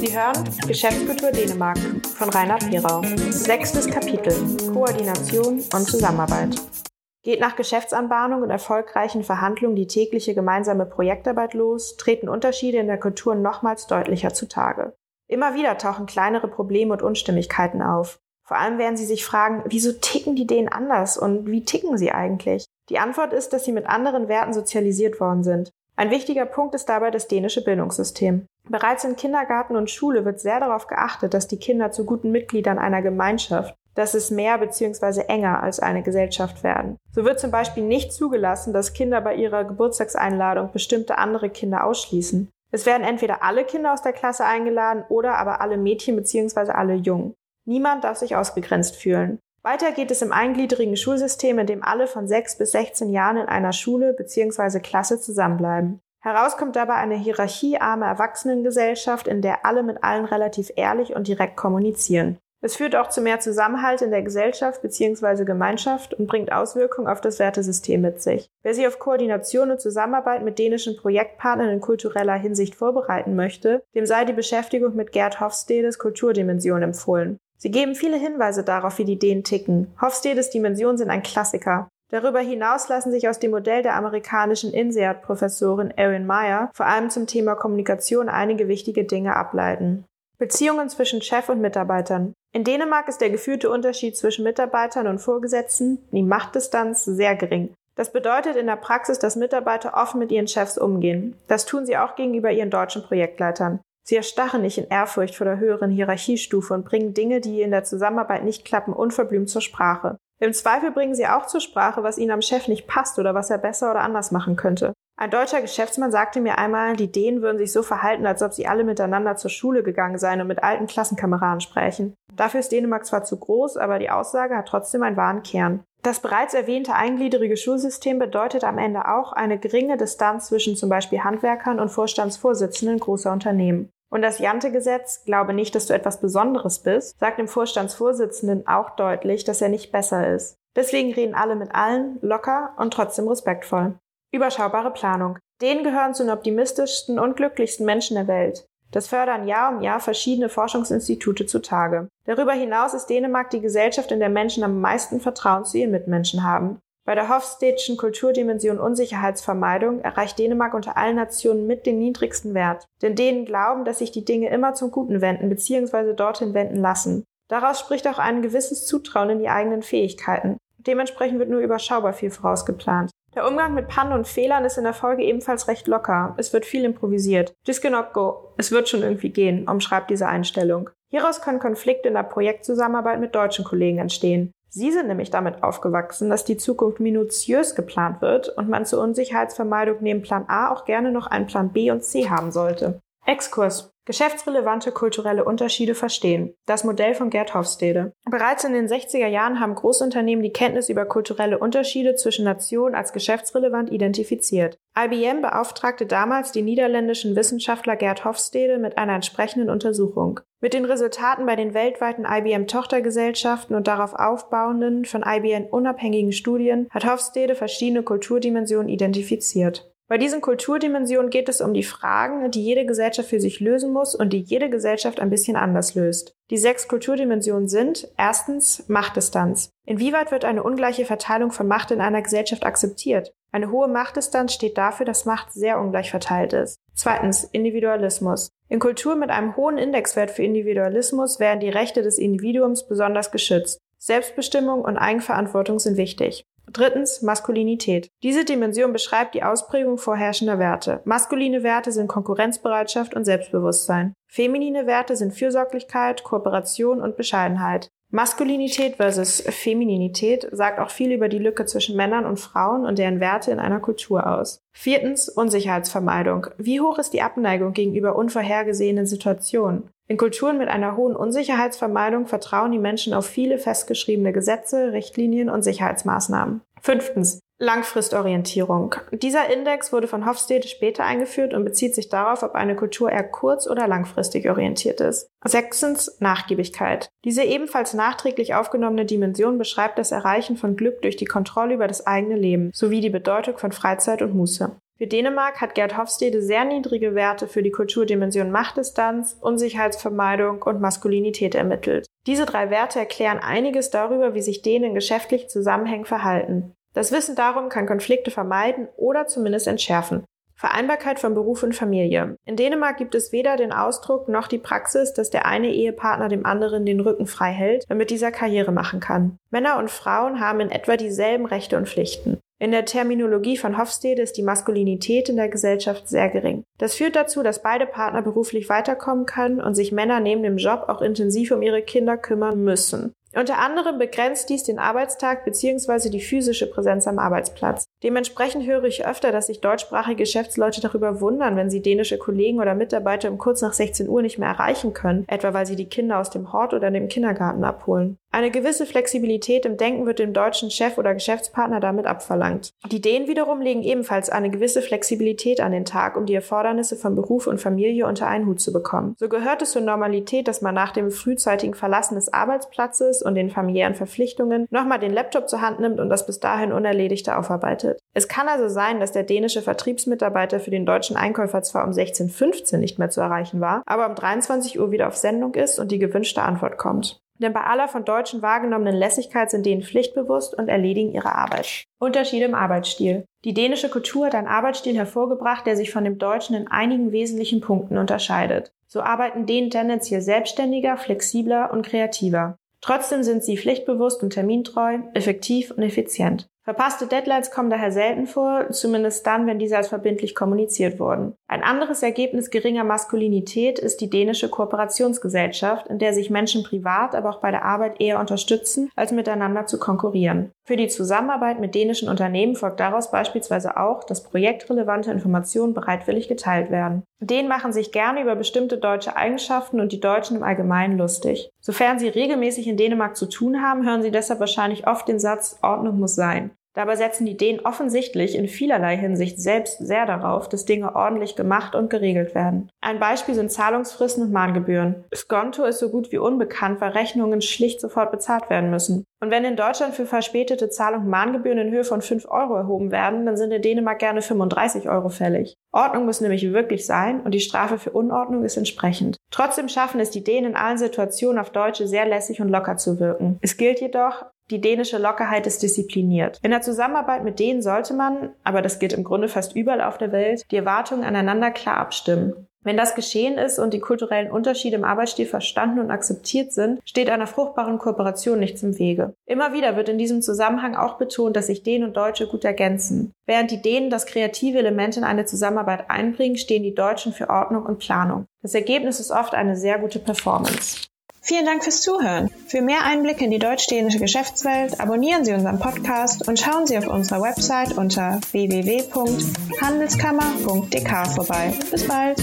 Sie hören Geschäftskultur Dänemark von Rainer Perau. Sechstes Kapitel Koordination und Zusammenarbeit. Geht nach Geschäftsanbahnung und erfolgreichen Verhandlungen die tägliche gemeinsame Projektarbeit los, treten Unterschiede in der Kultur nochmals deutlicher zutage. Immer wieder tauchen kleinere Probleme und Unstimmigkeiten auf. Vor allem werden Sie sich fragen, wieso ticken die Dänen anders und wie ticken sie eigentlich? Die Antwort ist, dass sie mit anderen Werten sozialisiert worden sind. Ein wichtiger Punkt ist dabei das dänische Bildungssystem. Bereits in Kindergarten und Schule wird sehr darauf geachtet, dass die Kinder zu guten Mitgliedern einer Gemeinschaft, dass es mehr bzw. enger als eine Gesellschaft werden. So wird zum Beispiel nicht zugelassen, dass Kinder bei ihrer Geburtstagseinladung bestimmte andere Kinder ausschließen. Es werden entweder alle Kinder aus der Klasse eingeladen oder aber alle Mädchen bzw. alle Jungen. Niemand darf sich ausgegrenzt fühlen. Weiter geht es im eingliedrigen Schulsystem, in dem alle von 6 bis 16 Jahren in einer Schule bzw. Klasse zusammenbleiben. Heraus kommt dabei eine hierarchiearme Erwachsenengesellschaft, in der alle mit allen relativ ehrlich und direkt kommunizieren. Es führt auch zu mehr Zusammenhalt in der Gesellschaft bzw. Gemeinschaft und bringt Auswirkungen auf das Wertesystem mit sich. Wer sich auf Koordination und Zusammenarbeit mit dänischen Projektpartnern in kultureller Hinsicht vorbereiten möchte, dem sei die Beschäftigung mit Gerd Hofstedes Kulturdimension empfohlen. Sie geben viele Hinweise darauf, wie die Ideen ticken. Hofstedes Dimensionen sind ein Klassiker. Darüber hinaus lassen sich aus dem Modell der amerikanischen INSEAD-Professorin Erin Meyer vor allem zum Thema Kommunikation einige wichtige Dinge ableiten. Beziehungen zwischen Chef und Mitarbeitern. In Dänemark ist der gefühlte Unterschied zwischen Mitarbeitern und Vorgesetzten, die Machtdistanz, sehr gering. Das bedeutet in der Praxis, dass Mitarbeiter offen mit ihren Chefs umgehen. Das tun sie auch gegenüber ihren deutschen Projektleitern. Sie erstarren nicht in Ehrfurcht vor der höheren Hierarchiestufe und bringen Dinge, die in der Zusammenarbeit nicht klappen, unverblümt zur Sprache. Im Zweifel bringen sie auch zur Sprache, was ihnen am Chef nicht passt oder was er besser oder anders machen könnte. Ein deutscher Geschäftsmann sagte mir einmal, die Dänen würden sich so verhalten, als ob sie alle miteinander zur Schule gegangen seien und mit alten Klassenkameraden sprechen. Dafür ist Dänemark zwar zu groß, aber die Aussage hat trotzdem einen wahren Kern. Das bereits erwähnte eingliedrige Schulsystem bedeutet am Ende auch eine geringe Distanz zwischen zum Beispiel Handwerkern und Vorstandsvorsitzenden großer Unternehmen. Und das Jante-Gesetz, glaube nicht, dass du etwas Besonderes bist, sagt dem Vorstandsvorsitzenden auch deutlich, dass er nicht besser ist. Deswegen reden alle mit allen, locker und trotzdem respektvoll. Überschaubare Planung. Denen gehören zu den optimistischsten und glücklichsten Menschen der Welt. Das fördern Jahr um Jahr verschiedene Forschungsinstitute zutage. Darüber hinaus ist Dänemark die Gesellschaft, in der Menschen am meisten Vertrauen zu ihren Mitmenschen haben. Bei der Hofstedtschen Kulturdimension Unsicherheitsvermeidung erreicht Dänemark unter allen Nationen mit den niedrigsten Wert. Denn denen glauben, dass sich die Dinge immer zum Guten wenden bzw. dorthin wenden lassen. Daraus spricht auch ein gewisses Zutrauen in die eigenen Fähigkeiten. Dementsprechend wird nur überschaubar viel vorausgeplant. Der Umgang mit Pannen und Fehlern ist in der Folge ebenfalls recht locker. Es wird viel improvisiert. This cannot go. Es wird schon irgendwie gehen, umschreibt diese Einstellung. Hieraus können Konflikte in der Projektzusammenarbeit mit deutschen Kollegen entstehen. Sie sind nämlich damit aufgewachsen, dass die Zukunft minutiös geplant wird und man zur Unsicherheitsvermeidung neben Plan A auch gerne noch einen Plan B und C haben sollte. Exkurs. Geschäftsrelevante kulturelle Unterschiede verstehen. Das Modell von Gerd Hofstede. Bereits in den 60er Jahren haben Großunternehmen die Kenntnis über kulturelle Unterschiede zwischen Nationen als geschäftsrelevant identifiziert. IBM beauftragte damals den niederländischen Wissenschaftler Gerd Hofstede mit einer entsprechenden Untersuchung. Mit den Resultaten bei den weltweiten IBM-Tochtergesellschaften und darauf aufbauenden, von IBM unabhängigen Studien hat Hofstede verschiedene Kulturdimensionen identifiziert. Bei diesen Kulturdimensionen geht es um die Fragen, die jede Gesellschaft für sich lösen muss und die jede Gesellschaft ein bisschen anders löst. Die sechs Kulturdimensionen sind erstens Machtdistanz. Inwieweit wird eine ungleiche Verteilung von Macht in einer Gesellschaft akzeptiert? Eine hohe Machtdistanz steht dafür, dass Macht sehr ungleich verteilt ist. Zweitens Individualismus. In Kulturen mit einem hohen Indexwert für Individualismus werden die Rechte des Individuums besonders geschützt. Selbstbestimmung und Eigenverantwortung sind wichtig. Drittens Maskulinität. Diese Dimension beschreibt die Ausprägung vorherrschender Werte. Maskuline Werte sind Konkurrenzbereitschaft und Selbstbewusstsein. Feminine Werte sind Fürsorglichkeit, Kooperation und Bescheidenheit. Maskulinität versus Femininität sagt auch viel über die Lücke zwischen Männern und Frauen und deren Werte in einer Kultur aus. Viertens Unsicherheitsvermeidung. Wie hoch ist die Abneigung gegenüber unvorhergesehenen Situationen? In Kulturen mit einer hohen Unsicherheitsvermeidung vertrauen die Menschen auf viele festgeschriebene Gesetze, Richtlinien und Sicherheitsmaßnahmen. Fünftens. Langfristorientierung. Dieser Index wurde von Hofstede später eingeführt und bezieht sich darauf, ob eine Kultur eher kurz- oder langfristig orientiert ist. Sechstens Nachgiebigkeit. Diese ebenfalls nachträglich aufgenommene Dimension beschreibt das Erreichen von Glück durch die Kontrolle über das eigene Leben sowie die Bedeutung von Freizeit und Muße. Für Dänemark hat Gerd Hofstede sehr niedrige Werte für die Kulturdimension Machtdistanz, Unsicherheitsvermeidung und Maskulinität ermittelt. Diese drei Werte erklären einiges darüber, wie sich Dänen geschäftlich Zusammenhängen verhalten. Das Wissen darum kann Konflikte vermeiden oder zumindest entschärfen. Vereinbarkeit von Beruf und Familie. In Dänemark gibt es weder den Ausdruck noch die Praxis, dass der eine Ehepartner dem anderen den Rücken frei hält, damit dieser Karriere machen kann. Männer und Frauen haben in etwa dieselben Rechte und Pflichten. In der Terminologie von Hofstede ist die Maskulinität in der Gesellschaft sehr gering. Das führt dazu, dass beide Partner beruflich weiterkommen können und sich Männer neben dem Job auch intensiv um ihre Kinder kümmern müssen. Unter anderem begrenzt dies den Arbeitstag bzw. die physische Präsenz am Arbeitsplatz. Dementsprechend höre ich öfter, dass sich deutschsprachige Geschäftsleute darüber wundern, wenn sie dänische Kollegen oder Mitarbeiter um kurz nach 16 Uhr nicht mehr erreichen können, etwa weil sie die Kinder aus dem Hort oder dem Kindergarten abholen. Eine gewisse Flexibilität im Denken wird dem deutschen Chef oder Geschäftspartner damit abverlangt. Die Dänen wiederum legen ebenfalls eine gewisse Flexibilität an den Tag, um die Erfordernisse von Beruf und Familie unter einen Hut zu bekommen. So gehört es zur Normalität, dass man nach dem frühzeitigen Verlassen des Arbeitsplatzes und den familiären Verpflichtungen nochmal den Laptop zur Hand nimmt und das bis dahin Unerledigte aufarbeitet. Es kann also sein, dass der dänische Vertriebsmitarbeiter für den deutschen Einkäufer zwar um 16.15 Uhr nicht mehr zu erreichen war, aber um 23 Uhr wieder auf Sendung ist und die gewünschte Antwort kommt. Denn bei aller von Deutschen wahrgenommenen Lässigkeit sind denen pflichtbewusst und erledigen ihre Arbeit. Unterschiede im Arbeitsstil. Die dänische Kultur hat einen Arbeitsstil hervorgebracht, der sich von dem deutschen in einigen wesentlichen Punkten unterscheidet. So arbeiten Dänen tendenziell selbstständiger, flexibler und kreativer. Trotzdem sind sie pflichtbewusst und termintreu, effektiv und effizient. Verpasste Deadlines kommen daher selten vor, zumindest dann, wenn diese als verbindlich kommuniziert wurden. Ein anderes Ergebnis geringer Maskulinität ist die dänische Kooperationsgesellschaft, in der sich Menschen privat, aber auch bei der Arbeit eher unterstützen, als miteinander zu konkurrieren. Für die Zusammenarbeit mit dänischen Unternehmen folgt daraus beispielsweise auch, dass projektrelevante Informationen bereitwillig geteilt werden. Dänen machen sich gerne über bestimmte deutsche Eigenschaften und die Deutschen im Allgemeinen lustig. Sofern sie regelmäßig in Dänemark zu tun haben, hören sie deshalb wahrscheinlich oft den Satz Ordnung muss sein. Dabei setzen die Dänen offensichtlich in vielerlei Hinsicht selbst sehr darauf, dass Dinge ordentlich gemacht und geregelt werden. Ein Beispiel sind Zahlungsfristen und Mahngebühren. Skonto ist so gut wie unbekannt, weil Rechnungen schlicht sofort bezahlt werden müssen. Und wenn in Deutschland für verspätete Zahlung Mahngebühren in Höhe von 5 Euro erhoben werden, dann sind in Dänemark gerne 35 Euro fällig. Ordnung muss nämlich wirklich sein und die Strafe für Unordnung ist entsprechend. Trotzdem schaffen es die Dänen in allen Situationen auf Deutsche sehr lässig und locker zu wirken. Es gilt jedoch, die dänische Lockerheit ist diszipliniert. In der Zusammenarbeit mit denen sollte man, aber das gilt im Grunde fast überall auf der Welt, die Erwartungen aneinander klar abstimmen. Wenn das geschehen ist und die kulturellen Unterschiede im Arbeitsstil verstanden und akzeptiert sind, steht einer fruchtbaren Kooperation nichts im Wege. Immer wieder wird in diesem Zusammenhang auch betont, dass sich Dänen und Deutsche gut ergänzen. Während die Dänen das kreative Element in eine Zusammenarbeit einbringen, stehen die Deutschen für Ordnung und Planung. Das Ergebnis ist oft eine sehr gute Performance. Vielen Dank fürs Zuhören. Für mehr Einblicke in die deutsch-dänische Geschäftswelt abonnieren Sie unseren Podcast und schauen Sie auf unserer Website unter www.handelskammer.dk vorbei. Bis bald!